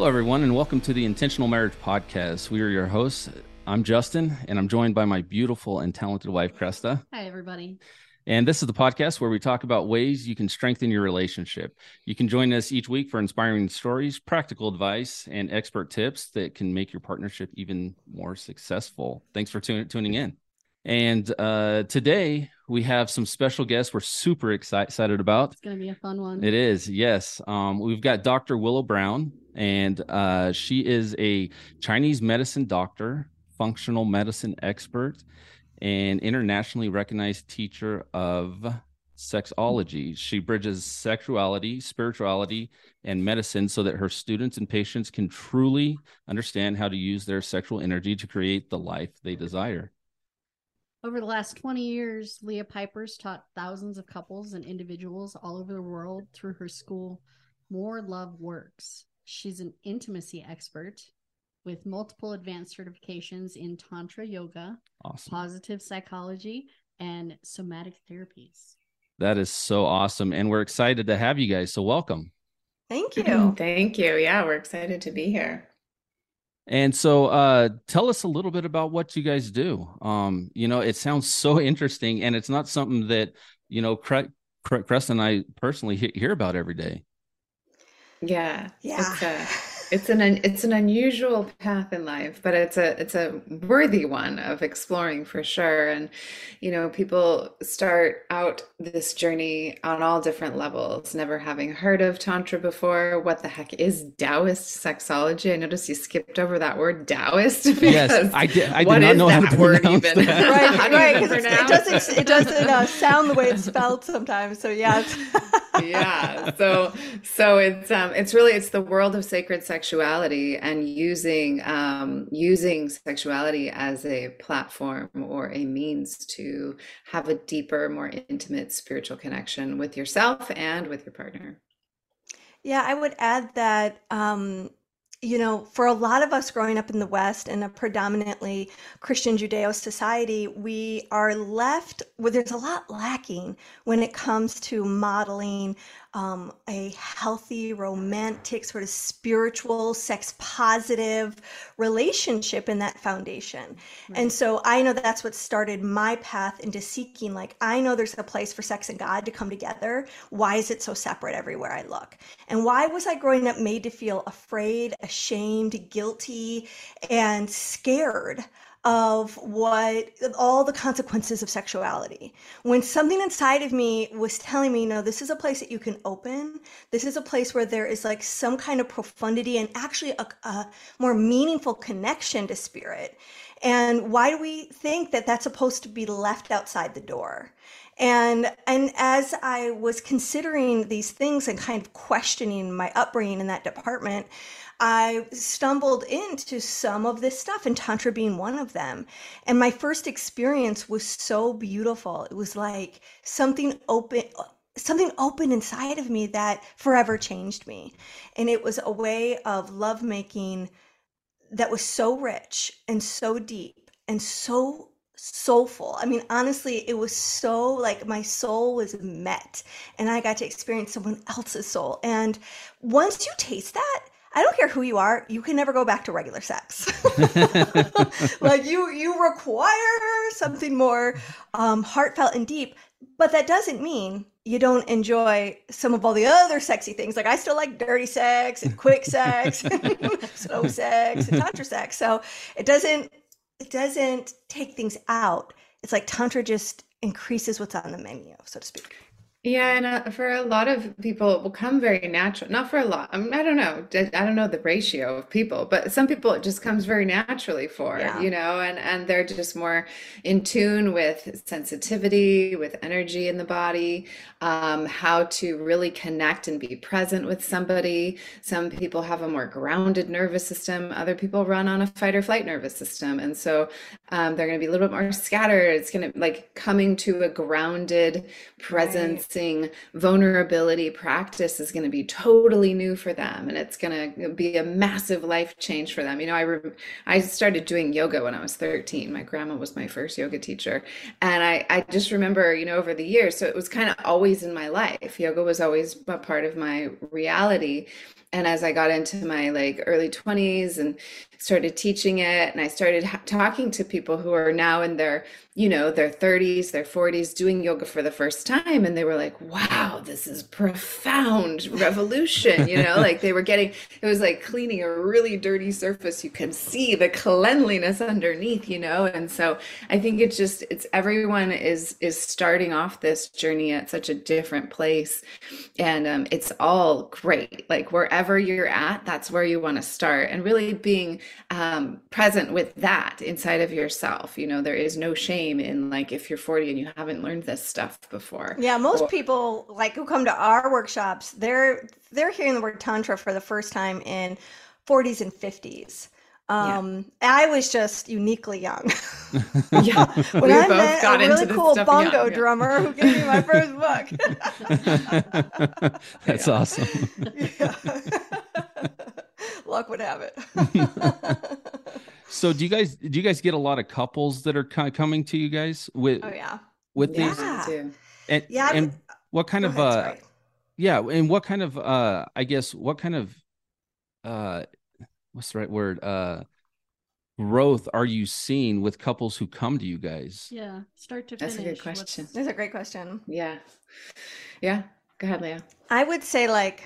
Hello, everyone, and welcome to the Intentional Marriage Podcast. We are your hosts. I'm Justin, and I'm joined by my beautiful and talented wife, Cresta. Hi, everybody. And this is the podcast where we talk about ways you can strengthen your relationship. You can join us each week for inspiring stories, practical advice, and expert tips that can make your partnership even more successful. Thanks for tun- tuning in. And uh, today we have some special guests we're super excited about. It's going to be a fun one. It is, yes. Um, we've got Dr. Willow Brown, and uh, she is a Chinese medicine doctor, functional medicine expert, and internationally recognized teacher of sexology. She bridges sexuality, spirituality, and medicine so that her students and patients can truly understand how to use their sexual energy to create the life they desire. Over the last 20 years, Leah Piper's taught thousands of couples and individuals all over the world through her school, More Love Works. She's an intimacy expert with multiple advanced certifications in Tantra Yoga, awesome. positive psychology, and somatic therapies. That is so awesome. And we're excited to have you guys. So, welcome. Thank you. Thank you. Yeah, we're excited to be here. And so, uh, tell us a little bit about what you guys do. Um, you know, it sounds so interesting, and it's not something that you know, Cre- Cre- Crest and I personally hear about every day. Yeah, yeah it's an it's an unusual path in life but it's a it's a worthy one of exploring for sure. And you know people start out this journey on all different levels never having heard of tantra before. What the heck is taoist sexology? I noticed you skipped over that word taoist yes i did i did not know how to word even? that. right right it doesn't it doesn't uh, sound the way it's spelled sometimes so yeah. Yeah so so it's um it's really it's the world of sacred sexuality and using um using sexuality as a platform or a means to have a deeper more intimate spiritual connection with yourself and with your partner. Yeah i would add that um you know, for a lot of us growing up in the West in a predominantly Christian Judeo society, we are left with there's a lot lacking when it comes to modeling um, a healthy, romantic, sort of spiritual, sex positive relationship in that foundation. Right. And so I know that's what started my path into seeking. Like, I know there's a place for sex and God to come together. Why is it so separate everywhere I look? And why was I growing up made to feel afraid, ashamed, guilty, and scared? Of what all the consequences of sexuality. When something inside of me was telling me, no, this is a place that you can open. This is a place where there is like some kind of profundity and actually a, a more meaningful connection to spirit. And why do we think that that's supposed to be left outside the door? And and as I was considering these things and kind of questioning my upbringing in that department, I stumbled into some of this stuff, and Tantra being one of them. And my first experience was so beautiful. It was like something open something open inside of me that forever changed me. And it was a way of lovemaking that was so rich and so deep and so soulful. I mean, honestly, it was so like my soul was met and I got to experience someone else's soul. And once you taste that, I don't care who you are, you can never go back to regular sex. like you you require something more um, heartfelt and deep, but that doesn't mean you don't enjoy some of all the other sexy things. Like I still like dirty sex and quick sex, slow sex and tantra sex. So it doesn't it doesn't take things out. It's like tantra just increases what's on the menu, so to speak. Yeah, and uh, for a lot of people, it will come very natural. Not for a lot. I, mean, I don't know. I don't know the ratio of people, but some people it just comes very naturally for, yeah. you know, and and they're just more in tune with sensitivity, with energy in the body, um, how to really connect and be present with somebody. Some people have a more grounded nervous system. Other people run on a fight or flight nervous system, and so um, they're going to be a little bit more scattered. It's going to like coming to a grounded presence. Right vulnerability practice is going to be totally new for them and it's going to be a massive life change for them. You know i re- i started doing yoga when i was 13 my grandma was my first yoga teacher. And i i just remember you know over the years so it was kind of always in my life. Yoga was always a part of my reality. And as i got into my like early 20s and started teaching it and i started ha- talking to people who are now in their you know their 30s their 40s doing yoga for the first time. And they were like wow this is profound revolution you know like they were getting it was like cleaning a really dirty surface. You can see the cleanliness underneath you know? And so i think it's just it's everyone is is starting off this journey at such a different place. And um, it's all great. Like wherever you're at that's where you want to start. And really being um, present with that inside of yourself you know there is no shame shame in like if you're 40 and you haven't learned this stuff before. Yeah, most or, people like who come to our workshops, they're they're hearing the word tantra for the first time in 40s and 50s. Um, yeah. I was just uniquely young. yeah, when we I met a really cool bongo young, drummer who gave me my first book. That's awesome. Luck would have it. So do you guys do you guys get a lot of couples that are kind of coming to you guys with Oh yeah. with yeah. these and yeah and what kind of ahead, uh yeah and what kind of uh I guess what kind of uh what's the right word uh growth are you seeing with couples who come to you guys? Yeah, start to finish. That's a good question. That's a great question. Yeah. Yeah. Go ahead, Leah. I would say like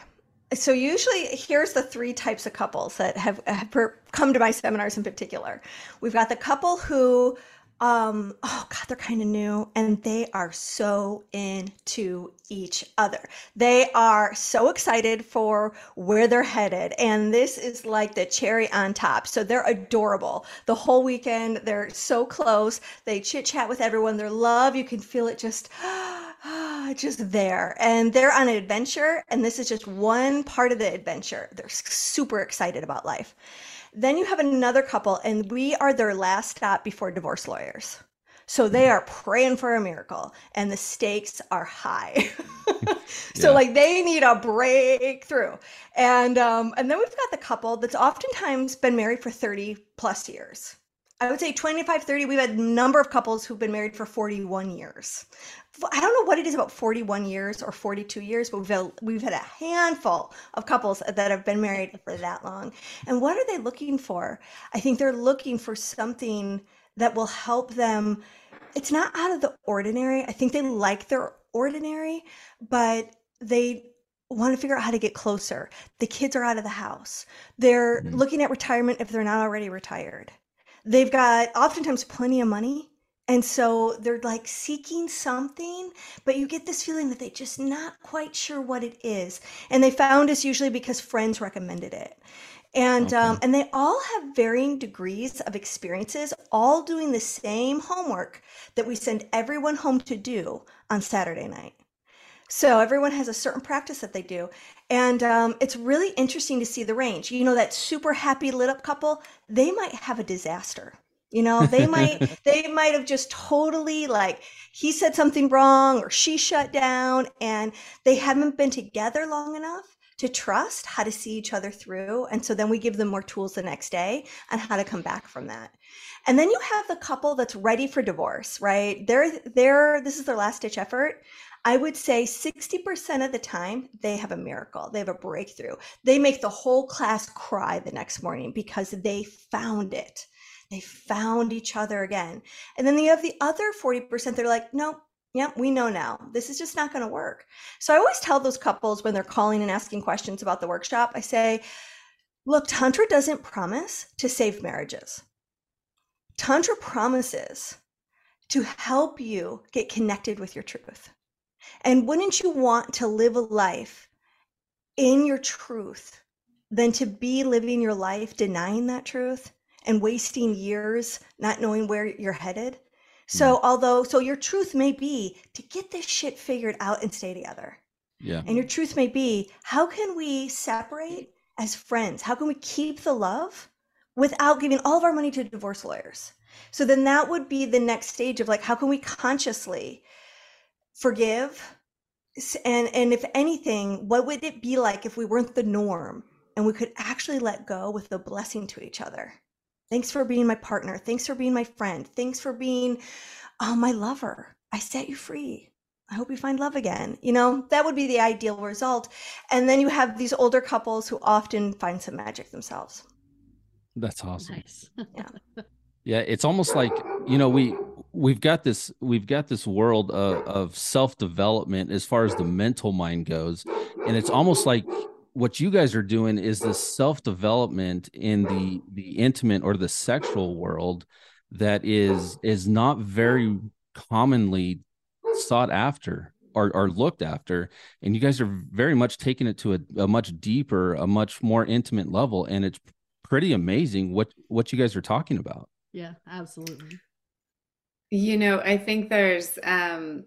so usually here's the three types of couples that have, have come to my seminars in particular. We've got the couple who um oh god they're kind of new and they are so into each other. They are so excited for where they're headed and this is like the cherry on top. So they're adorable. The whole weekend they're so close. They chit chat with everyone. Their love. You can feel it just just there and they're on an adventure and this is just one part of the adventure they're super excited about life then you have another couple and we are their last stop before divorce lawyers so they are praying for a miracle and the stakes are high so yeah. like they need a breakthrough and um and then we've got the couple that's oftentimes been married for 30 plus years I would say 25, 30. We've had a number of couples who've been married for 41 years. I don't know what it is about 41 years or 42 years, but we've had, we've had a handful of couples that have been married for that long. And what are they looking for? I think they're looking for something that will help them. It's not out of the ordinary. I think they like their ordinary, but they want to figure out how to get closer. The kids are out of the house. They're mm-hmm. looking at retirement if they're not already retired. They've got oftentimes plenty of money and so they're like seeking something, but you get this feeling that they're just not quite sure what it is. And they found us usually because friends recommended it. And okay. um, and they all have varying degrees of experiences, all doing the same homework that we send everyone home to do on Saturday night. So everyone has a certain practice that they do, and um, it's really interesting to see the range. You know, that super happy lit up couple, they might have a disaster you know, they might they might have just totally like he said something wrong or she shut down and they haven't been together long enough to trust how to see each other through. And so then we give them more tools the next day on how to come back from that. And then you have the couple that's ready for divorce, right? They're they're this is their last ditch effort. I would say 60% of the time they have a miracle. They have a breakthrough. They make the whole class cry the next morning because they found it. They found each other again. And then you have the other 40%, they're like, nope, yeah, we know now. This is just not going to work. So I always tell those couples when they're calling and asking questions about the workshop, I say, look, Tantra doesn't promise to save marriages. Tantra promises to help you get connected with your truth. And wouldn't you want to live a life in your truth than to be living your life denying that truth? And wasting years not knowing where you're headed. So, mm. although, so your truth may be to get this shit figured out and stay together. Yeah. And your truth may be how can we separate as friends? How can we keep the love without giving all of our money to divorce lawyers? So then that would be the next stage of like, how can we consciously forgive, and and if anything what would it be like if we weren't the norm and we could actually let go with a blessing to each other thanks for being my partner. Thanks for being my friend. Thanks for being oh, my lover. I set you free. I hope you find love again. You know that would be the ideal result. And then you have these older couples who often find some magic themselves. That's awesome. Nice. yeah. Yeah it's almost like you know we we've got this we've got this world of, of self-development as far as the mental mind goes. And it's almost like what you guys are doing is this self-development in the the intimate or the sexual world that is is not very commonly sought after or, or looked after. And you guys are very much taking it to a, a much deeper a much more intimate level. And it's pretty amazing what what you guys are talking about. Yeah, absolutely. You know, I think there's um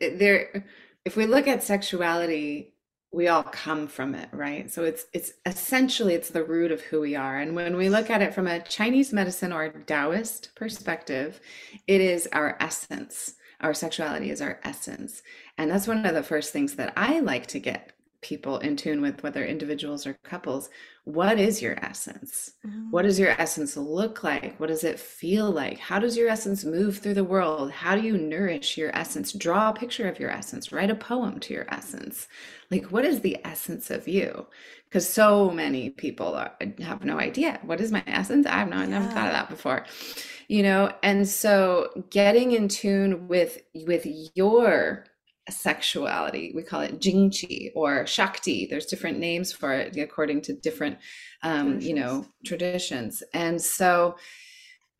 there if we look at sexuality, we all come from it, right? So it's it's essentially it's the root of who we are. And when we look at it from a Chinese medicine or Taoist perspective, it is our essence. Our sexuality is our essence. And that's one of the first things that I like to get people in tune with, whether individuals or couples. What is your essence? What Mhm. does your essence look like? What does it feel like? How does your essence move through the world? How do you nourish your essence? Draw a picture of your essence, write a poem to your essence. Like, what is the essence of you? Because so many people are, have no idea. What is my essence? I have no, I never thought of that before. You know, and so getting in tune with with your sexuality, we call it Jingqi or Shakti. There's different names for it according to different um, you know, traditions. And so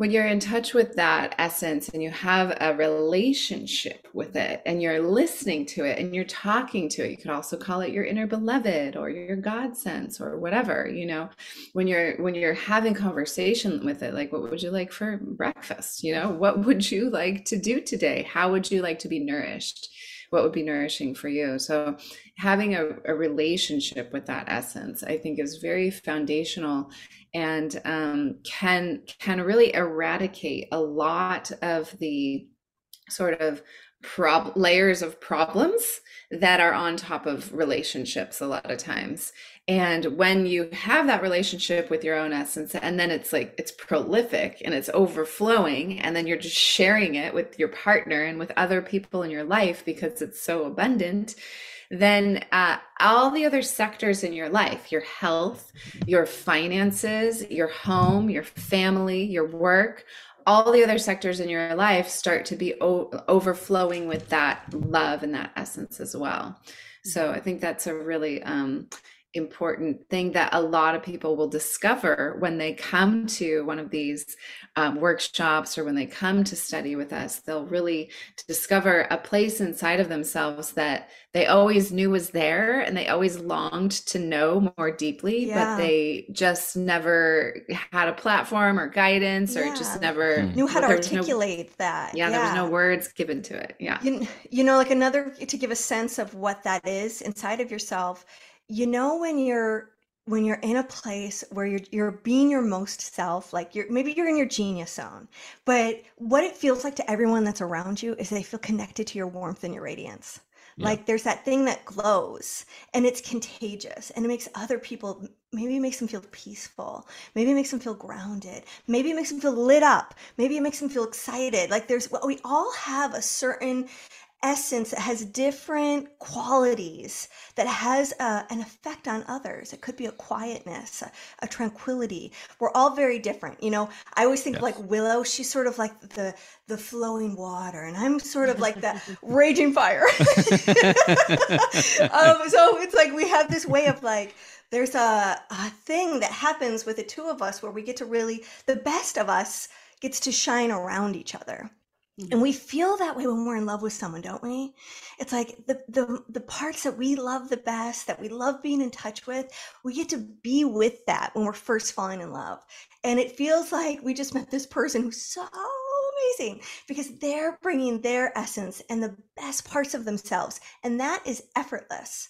when you're in touch with that essence and you have a relationship with it and you're listening to it and you're talking to it, you could also call it your inner beloved or your God sense or whatever, you know, when you're when you're having conversation with it, like what would you like for breakfast? You know, what would you like to do today? How would you like to be nourished? What would be nourishing for you? So having a, a relationship with that essence, I think is very foundational and um, can can really eradicate a lot of the sort of prob layers of problems that are on top of relationships a lot of times and when you have that relationship with your own essence and then it's like it's prolific and it's overflowing and then you're just sharing it with your partner and with other people in your life because it's so abundant then uh, all the other sectors in your life your health your finances your home your family your work all the other sectors in your life start to be o- overflowing with that love and that essence as well. So i think that's a really um, important thing that a lot of people will discover when they come to one of these um, workshops or when they come to study with us they'll really discover a place inside of themselves that they always knew was there and they always longed to know more deeply Yeah. but they just never had a platform or guidance or just never Hmm. knew how to there was no- articulate that yeah, there was no words given to it yeah You, you know, like another to give a sense of what that is inside of yourself. You know, when you're when you're in a place where you're you're being your most self, like you're maybe you're in your genius zone, but what it feels like to everyone that's around you is they feel connected to your warmth and your radiance. Yeah. Like there's that thing that glows and it's contagious and it makes other people maybe it makes them feel peaceful. Maybe it makes them feel grounded. Maybe it makes them feel lit up. Maybe it makes them feel excited. Like there's we all have a certain essence that has different qualities that has uh, an effect on others. It could be a quietness, a, a tranquility. We're all very different. You know, I always think of Yes. like Willow. She's sort of like the the flowing water, and I'm sort of like the raging fire. um, so it's like we have this way of like there's a, a thing that happens with the two of us where we get to really the best of us gets to shine around each other Mm-hmm. and we feel that way when we're in love with someone don't we? It's like the, the the parts that we love the best that we love being in touch with we get to be with that when we're first falling in love. And it feels like we just met this person who's so amazing because they're bringing their essence and the best parts of themselves and that is effortless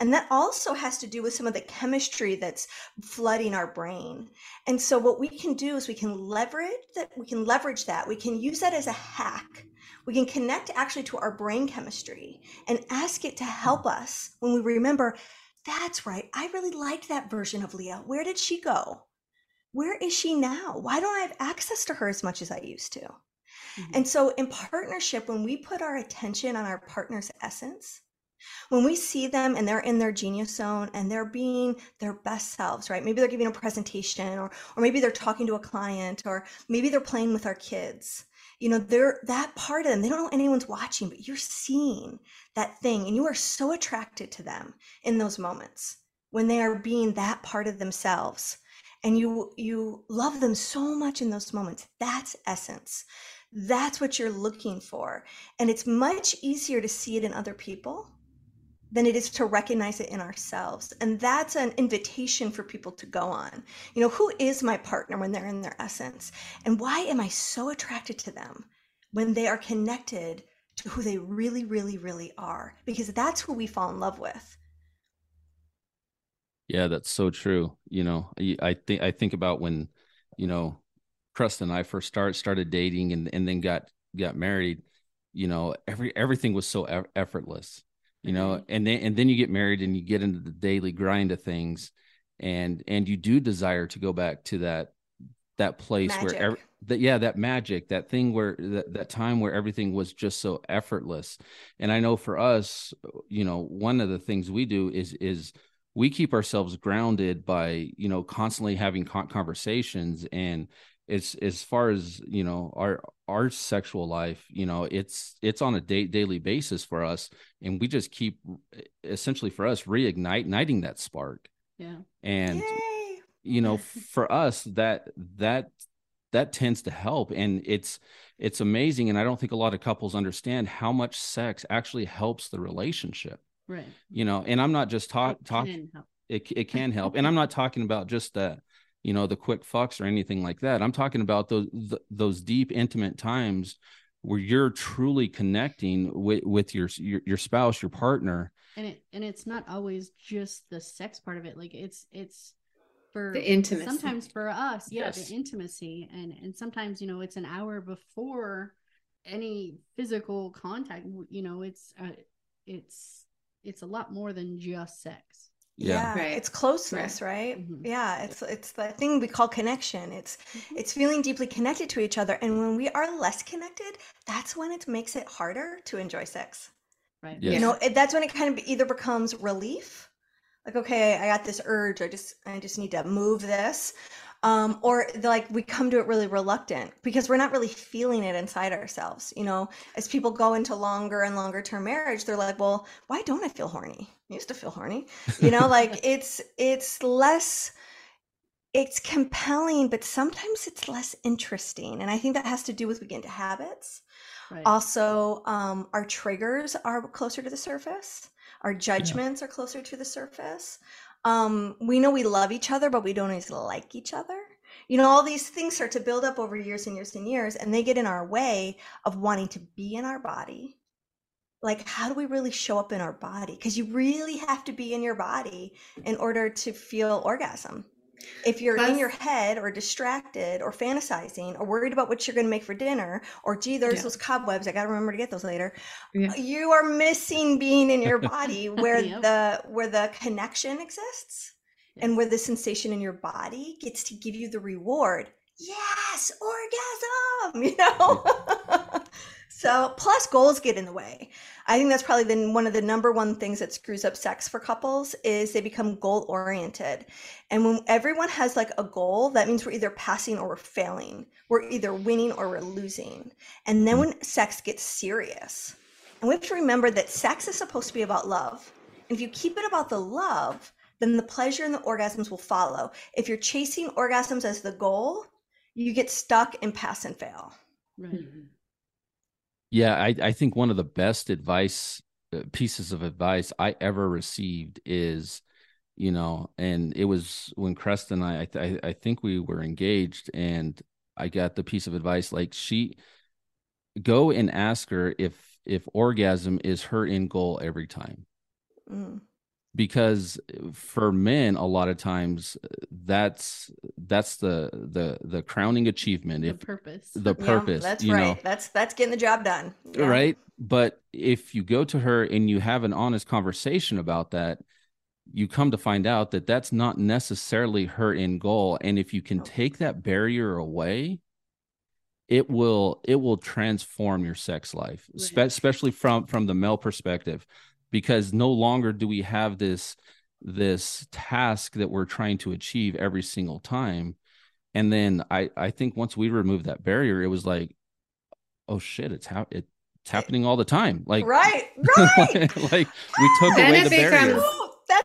and that also has to do with some of the chemistry that's flooding our brain and so what we can do is we can leverage that we can leverage that. We can use that as a hack. We can connect actually to our brain chemistry and ask it to help us when we remember, that's right, I really liked that version of Leah. Where did she go? Where is she now? Why don't I have access to her as much as I used to? Mm-hmm. And so, in partnership, when we put our attention on our partner's essence, when we see them and they're in their genius zone and they're being their best selves, right? Maybe they're giving a presentation or or maybe they're talking to a client or maybe they're playing with our kids. You know, they're that part of them. They don't know anyone's watching, but you're seeing that thing and you are so attracted to them in those moments when they are being that part of themselves and you you love them so much in those moments. That's essence. That's what you're looking for. And it's much easier to see it in other people than it is to recognize it in ourselves. And that's an invitation for people to go on. You know, who is my partner when they're in their essence? And why am I so attracted to them when they are connected to who they really, really, really are? Because that's who we fall in love with. Yeah, that's so true. You know, I think I think about when, you know, Cresta and I first start started dating and and then got got married. You know, every everything was so effortless you know mm-hmm. and then and then you get married and you get into the daily grind of things and and you do desire to go back to that that place magic. where every, that yeah that magic that thing where that, that time where everything was just so effortless and i know for us you know one of the things we do is is we keep ourselves grounded by you know constantly having conversations and it's as far as you know our our sexual life you know it's it's on a day, daily basis for us and we just keep essentially for us reigniting that spark. Yeah. And Yay! you know for us that that that tends to help and it's it's amazing and i don't think a lot of couples understand how much sex actually helps the relationship. Right. You know and i'm not just talking talk it, it can help and i'm not talking about just that you know the quick fucks or anything like that. I'm talking about those those deep intimate times where you're truly connecting with with your your, your spouse your partner. And it and it's not always just the sex part of it. Like it's it's for the intimacy. sometimes for us yeah yes. the intimacy. And and sometimes you know it's an hour before any physical contact. You know it's uh, it's it's a lot more than just sex yeah, right. it's closeness right, right? Mm-hmm. yeah it's it's the thing we call connection it's mm-hmm. it's feeling deeply connected to each other and when we are less connected that's when it makes it harder to enjoy sex right yes. you know it, that's when it kind of either becomes relief like okay i got this urge i just i just need to move this um, or like we come to it really reluctant because we're not really feeling it inside ourselves. You know, as people go into longer and longer term marriage, they're like, well, why don't I feel horny? I used to feel horny. You know, like it's it's less it's compelling, but sometimes it's less interesting. And I think that has to do with we get into habits. Right. Also, um, our triggers are closer to the surface. Our judgments yeah. are closer to the surface um, we know we love each other, but we don't always like each other. You know, all these things start to build up over years and years and years, and they get in our way of wanting to be in our body. Like, how do we really show up in our body? Because you really have to be in your body in order to feel orgasm. If you're in your head or distracted or fantasizing or worried about what you're going to make for dinner or gee, there's yeah. those cobwebs, I got to remember to get those later. Yeah. Uh, you are missing being in your body where yep. the where the connection exists and where the sensation in your body gets to give you the reward. Yes, orgasm, you know. So, plus goals get in the way. I think that's probably the, one of the number one things that screws up sex for couples is they become goal oriented. And when everyone has like a goal, that means we're either passing or we're failing. We're either winning or we're losing. And then when sex gets serious, and we have to remember that sex is supposed to be about love. And if you keep it about the love, then the pleasure and the orgasms will follow. If you're chasing orgasms as the goal, you get stuck in pass and fail. Right. Mm-hmm. Yeah, I, I think one of the best advice uh, pieces of advice I ever received is, you know, and it was when Cresta and I, I, I think we were engaged, and I got the piece of advice like she go and ask her if if orgasm is her end goal every time. Mm. Because for men, a lot of times that's that's the the the crowning achievement The if purpose. the Yeah, purpose that's you right. know That's that's getting the job done. Yeah. right but if you go to her and you have an honest conversation about that you come to find out that that's not necessarily her end goal and if you can Nope. take that barrier away it will it will transform your sex life spe- especially from from the male perspective because no longer do we have this this task that we're trying to achieve every single time. And then i i think once we removed that barrier it was like oh shit it's how it, it's happening all the time. Like right, right. like we took Then away it the barrier. becomes- Ooh, that's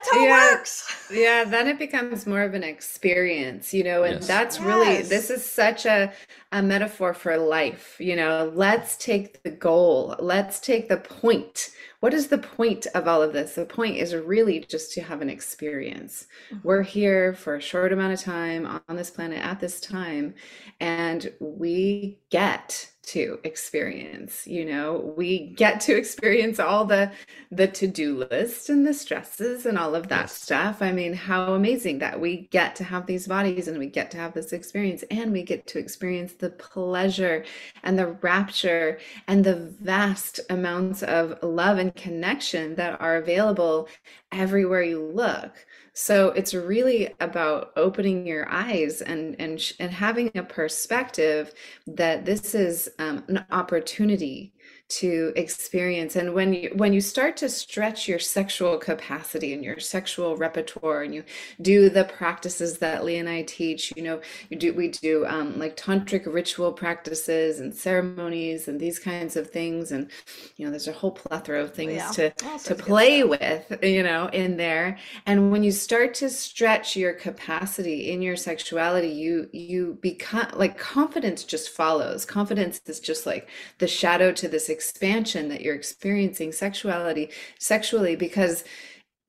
how Yeah. it works. Yeah, then it becomes more of an experience, you know, and Yes. that's really this is such a a metaphor for life, you know. Let's take the goal. Let's take the point. What is the point of all of this? The point is really just to have an experience. Mm-hmm. We're here for a short amount of time on this planet at this time, and we get to experience, you know, we get to experience all the the to-do list and the stresses and all of that Yes. stuff. I mean, how amazing that we get to have these bodies and we get to have this experience and we get to experience the pleasure and the rapture and the vast amounts of love and connection that are available everywhere you look. So it's really about opening your eyes and and and having a perspective that this is um, an opportunity to experience. And when you when you start to stretch your sexual capacity and your sexual repertoire and you do the practices that Lee and I teach you know you do we do um, like tantric ritual practices and ceremonies and these kinds of things. And you know there's a whole plethora of things Yeah. to to sorts of good play with you know in there. And when you start to stretch your capacity in your sexuality you you become like confidence just follows. Confidence is just like the shadow to this expansion that you're experiencing sexuality sexually because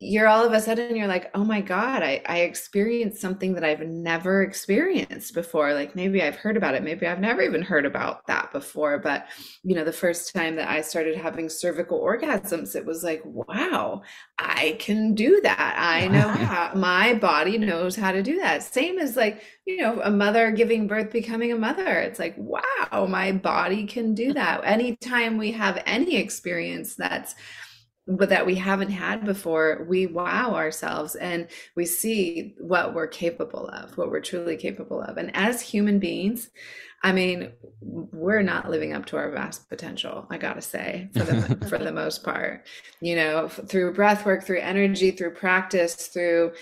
you're all of a sudden you're like oh my god I, I experienced something that i've never experienced before. Like maybe i've heard about it maybe i've never even heard about that before but you know the first time that i started having cervical orgasms it was like wow i can do that. I know how my body knows how to do that. Same as like you know a mother giving birth becoming a mother. It's like wow my body can do that. Anytime we have any experience that's but that we haven't had before, we wow ourselves and we see what we're capable of, what we're truly capable of. And as human beings, I mean, we're not living up to our vast potential, I gotta say, for the for the most part. You know, through breath work, through energy, through practice, through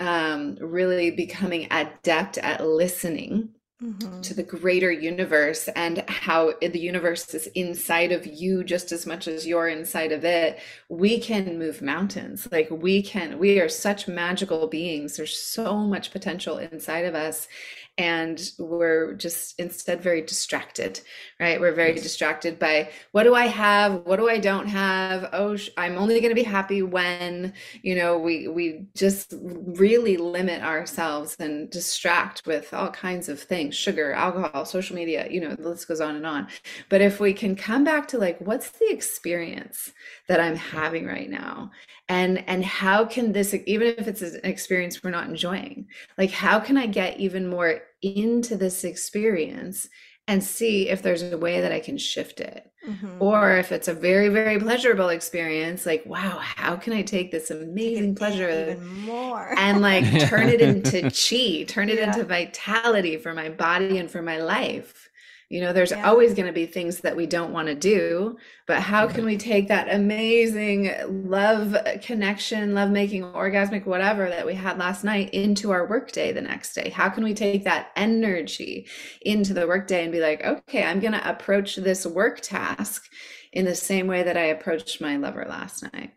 um, really becoming adept at listening Mhm. to the greater universe and how the universe is inside of you just as much as you're inside of it we can move mountains. Like we can we are such magical beings. There's so much potential inside of us and we're just instead very distracted right? We're very Yes. distracted by what do i have? What do i don't have? Oh i'm only going to be happy when you know we we just really limit ourselves and distract with all kinds of things sugar alcohol social media you know the list goes on and on. But if we can come back to like what's the experience that i'm having right now and and how can this even if it's an experience we're not enjoying like how can i get even more into this experience and see if there's a way that i can shift it Mhm. or if it's a very very pleasurable experience like wow how can i take this amazing pleasure more. and like turn it into chi turn it Yeah. into vitality for my body and for my life you know there's Yeah. always going to be things that we don't want to do but how can we take that amazing love connection love making orgasmic whatever that we had last night into our workday the next day how can we take that energy into the workday and be like okay i'm going to approach this work task in the same way that i approached my lover last night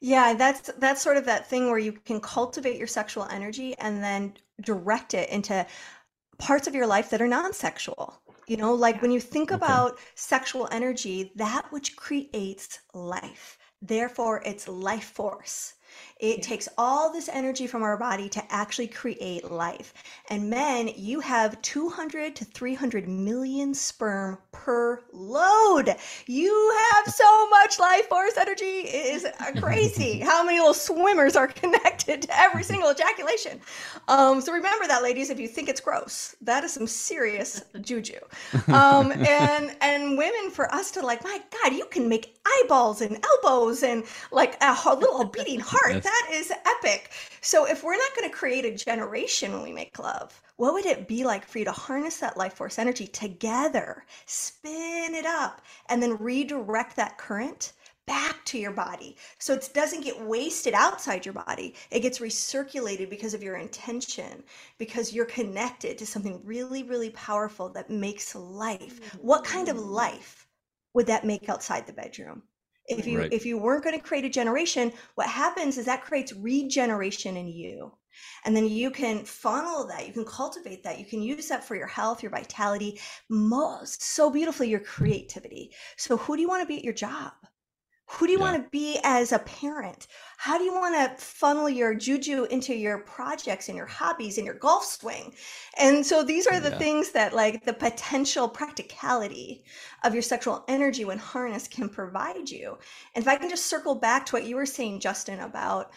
Yeah, that's that's sort of that thing where you can cultivate your sexual energy and then direct it into parts of your life that are non-sexual. You know, like when you think Okay. about sexual energy, that which creates life. Therefore, it's life force. It yeah. takes all this energy from our body to actually create life. And men, you have 200 to 300 million sperm per load. You have so much life force energy. It is crazy how many little swimmers are connected to every single ejaculation. Um, so remember that, ladies, if you think it's gross, that is some serious juju. Um, and, and women, for us to like, my God, you can make eyeballs and elbows and like a little beating heart. That is epic. So if we're not going to create a generation when we make love, what would it be like for you to harness that life force energy together, spin it up, and then redirect that current? back to your body. So it doesn't get wasted outside your body. It gets recirculated because of your intention, because you're connected to something really, really powerful that makes life. What kind of mm. life would that make outside the bedroom? If you right. if you weren't going to create a generation, what happens is that creates regeneration in you. And then you can funnel that, you can cultivate that, you can use that for your health, your vitality, most so beautifully your creativity. So who do you want to be at your job? Who do you yeah. want to be as a parent? How do you want to funnel your juju into your projects and your hobbies and your golf swing? And so these are the yeah. things that, like, the potential practicality of your sexual energy when harness can provide you. And if I can just circle back to what you were saying, Justin, about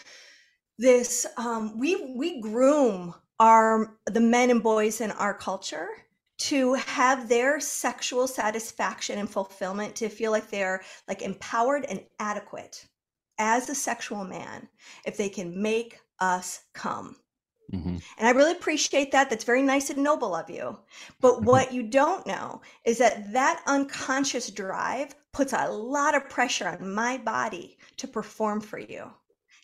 this, um, we we groom our the men and boys in our culture to have their sexual satisfaction and fulfillment to feel like they're like empowered and adequate as a sexual man if they can make us come. Mm-hmm. and i really appreciate that. That's very nice and noble of you. But what you don't know is that that unconscious drive puts a lot of pressure on my body to perform for you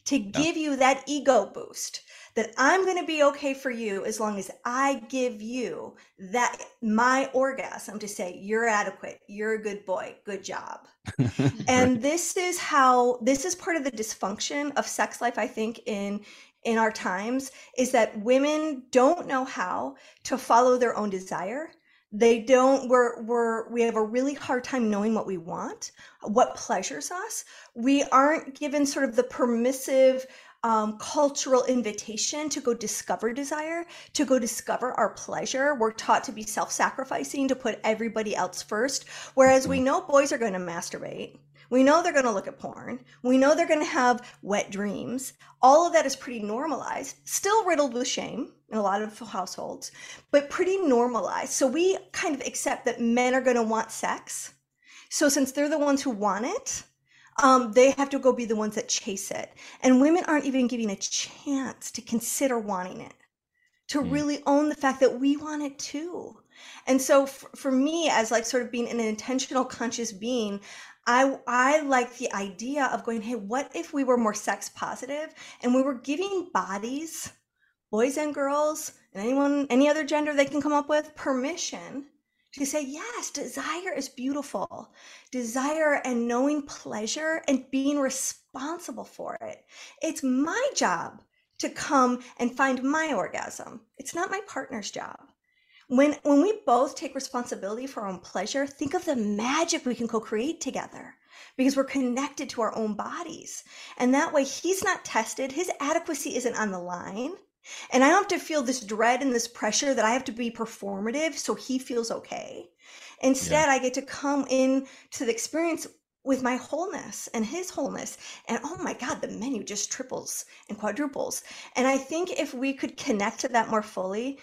to give you that ego boost that I'm going to be okay for you as long as I give you that my orgasm to say you're adequate, you're a good boy, good job. and this is how this is part of the dysfunction of sex life I think in in our times is that women don't know how to follow their own desire. They don't we're we're we have a really hard time knowing what we want what pleasures us. We aren't given sort of the permissive um, cultural invitation to go discover desire, to go discover our pleasure. We're taught to be self sacrificing, to put everybody else first. Whereas we mm-hmm. know boys are going to masturbate. We know they're going to look at porn. We know they're going to have wet dreams. All of that is pretty normalized, still riddled with shame in a lot of households, but pretty normalized. So we kind of accept that men are going to want sex. So since they're the ones who want it, um, they have to go be the ones that chase it. And women aren't even giving a chance to consider wanting it, to mm. really own the fact that we want it too. And so for, for me, as like sort of being an intentional conscious being, I I like the idea of going, hey, what if we were more sex positive and we were giving bodies, boys and girls, and anyone, any other gender they can come up with, permission to say, yes, desire is beautiful. Desire and knowing pleasure and being responsible for it. It's my job to come and find my orgasm. It's not my partner's job. When, when we both take responsibility for our own pleasure, think of the magic we can co create together because we're connected to our own bodies. And that way, he's not tested, his adequacy isn't on the line. And I don't have to feel this dread and this pressure that I have to be performative so he feels okay. Instead, yeah. I get to come in to the experience with my wholeness and his wholeness. And oh my God, the menu just triples and quadruples. And I think if we could connect to that more fully,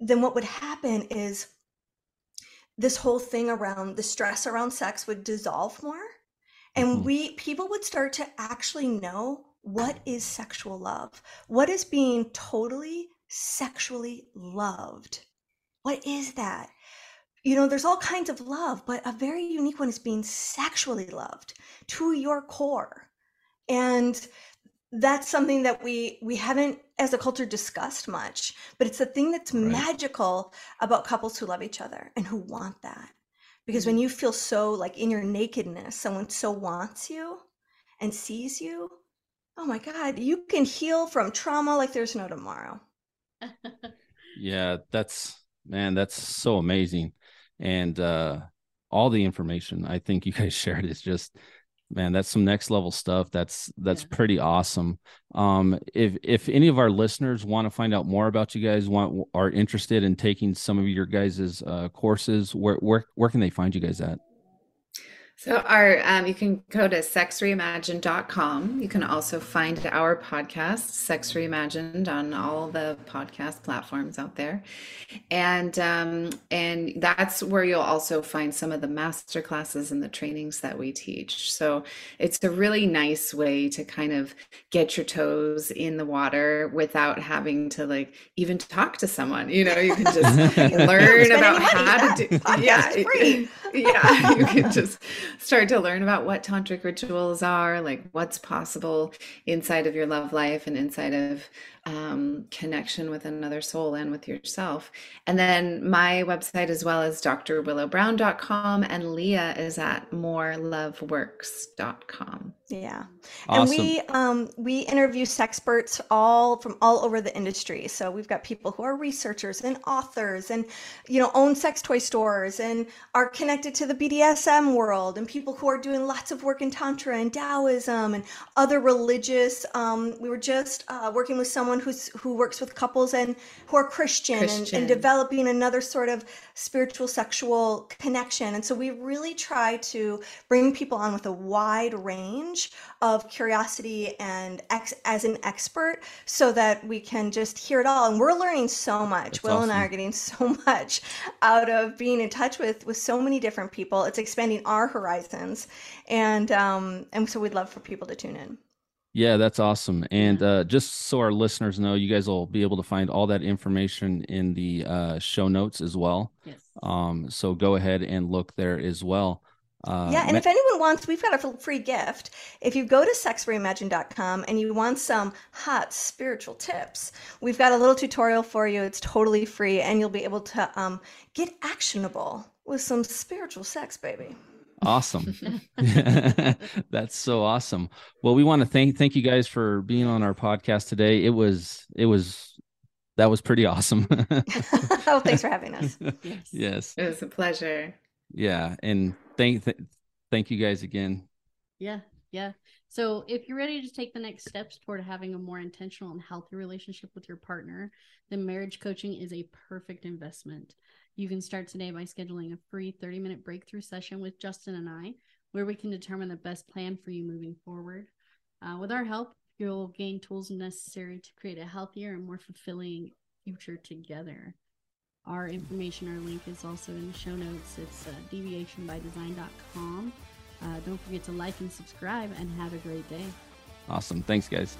then what would happen is this whole thing around the stress around sex would dissolve more. And mm-hmm. we people would start to actually know what is sexual love? What is being totally sexually loved? What is that? You know, there's all kinds of love, but a very unique one is being sexually loved to your core. And that's something that we we haven't as a culture discussed much, but it's a thing that's right. magical about couples who love each other and who want that. Because when mm-hmm. you feel so like in your nakedness, someone so wants you and sees you, Oh my God, you can heal from trauma like there's no tomorrow. yeah, that's man, that's so amazing. And uh all the information I think you guys shared is just man that's some next level stuff that's that's yeah. pretty awesome um if if any of our listeners want to find out more about you guys want are interested in taking some of your guys's uh, courses where where where can they find you guys at so our um, you can go to sexreimagined.com. You can also find our podcast, Sex Reimagined, on all the podcast platforms out there. And um, and that's where you'll also find some of the master classes and the trainings that we teach. So it's a really nice way to kind of get your toes in the water without having to like even talk to someone. You know, you can just learn about how to do yeah, yeah, you can just start to learn about what tantric rituals are, like what's possible inside of your love life and inside of um, connection with another soul and with yourself. And then my website, as well as drwillowbrown.com, and Leah is at moreloveworks.com. Yeah, awesome. and we um, we interview sexperts all from all over the industry. So we've got people who are researchers and authors, and you know own sex toy stores, and are connected to the BDSM world, and people who are doing lots of work in tantra and Taoism and other religious. Um, we were just uh, working with someone someone who's who works with couples and who are Christian, Christian. And, and developing another sort of spiritual sexual connection. And so we really try to bring people on with a wide range of curiosity and ex- as an expert so that we can just hear it all. And we're learning so much. That's Will awesome. and I are getting so much out of being in touch with with so many different people. It's expanding our horizons. And um and so we'd love for people to tune in. Yeah, that's awesome. And uh, just so our listeners know, you guys will be able to find all that information in the uh, show notes as well. Yes. Um, so go ahead and look there as well. Uh, yeah, and ma- if anyone wants, we've got a free gift. If you go to sexreimagined.com and you want some hot spiritual tips, we've got a little tutorial for you. It's totally free, and you'll be able to um, get actionable with some spiritual sex, baby. Awesome. That's so awesome. Well, we want to thank thank you guys for being on our podcast today. It was it was that was pretty awesome. oh, thanks for having us. Yes. yes. It was a pleasure. Yeah, and thank th- thank you guys again. Yeah. Yeah. So, if you're ready to take the next steps toward having a more intentional and healthy relationship with your partner, then marriage coaching is a perfect investment. You can start today by scheduling a free 30 minute breakthrough session with Justin and I, where we can determine the best plan for you moving forward. Uh, with our help, you'll gain tools necessary to create a healthier and more fulfilling future together. Our information, our link is also in the show notes. It's uh, deviationbydesign.com. Uh, don't forget to like and subscribe and have a great day. Awesome. Thanks, guys.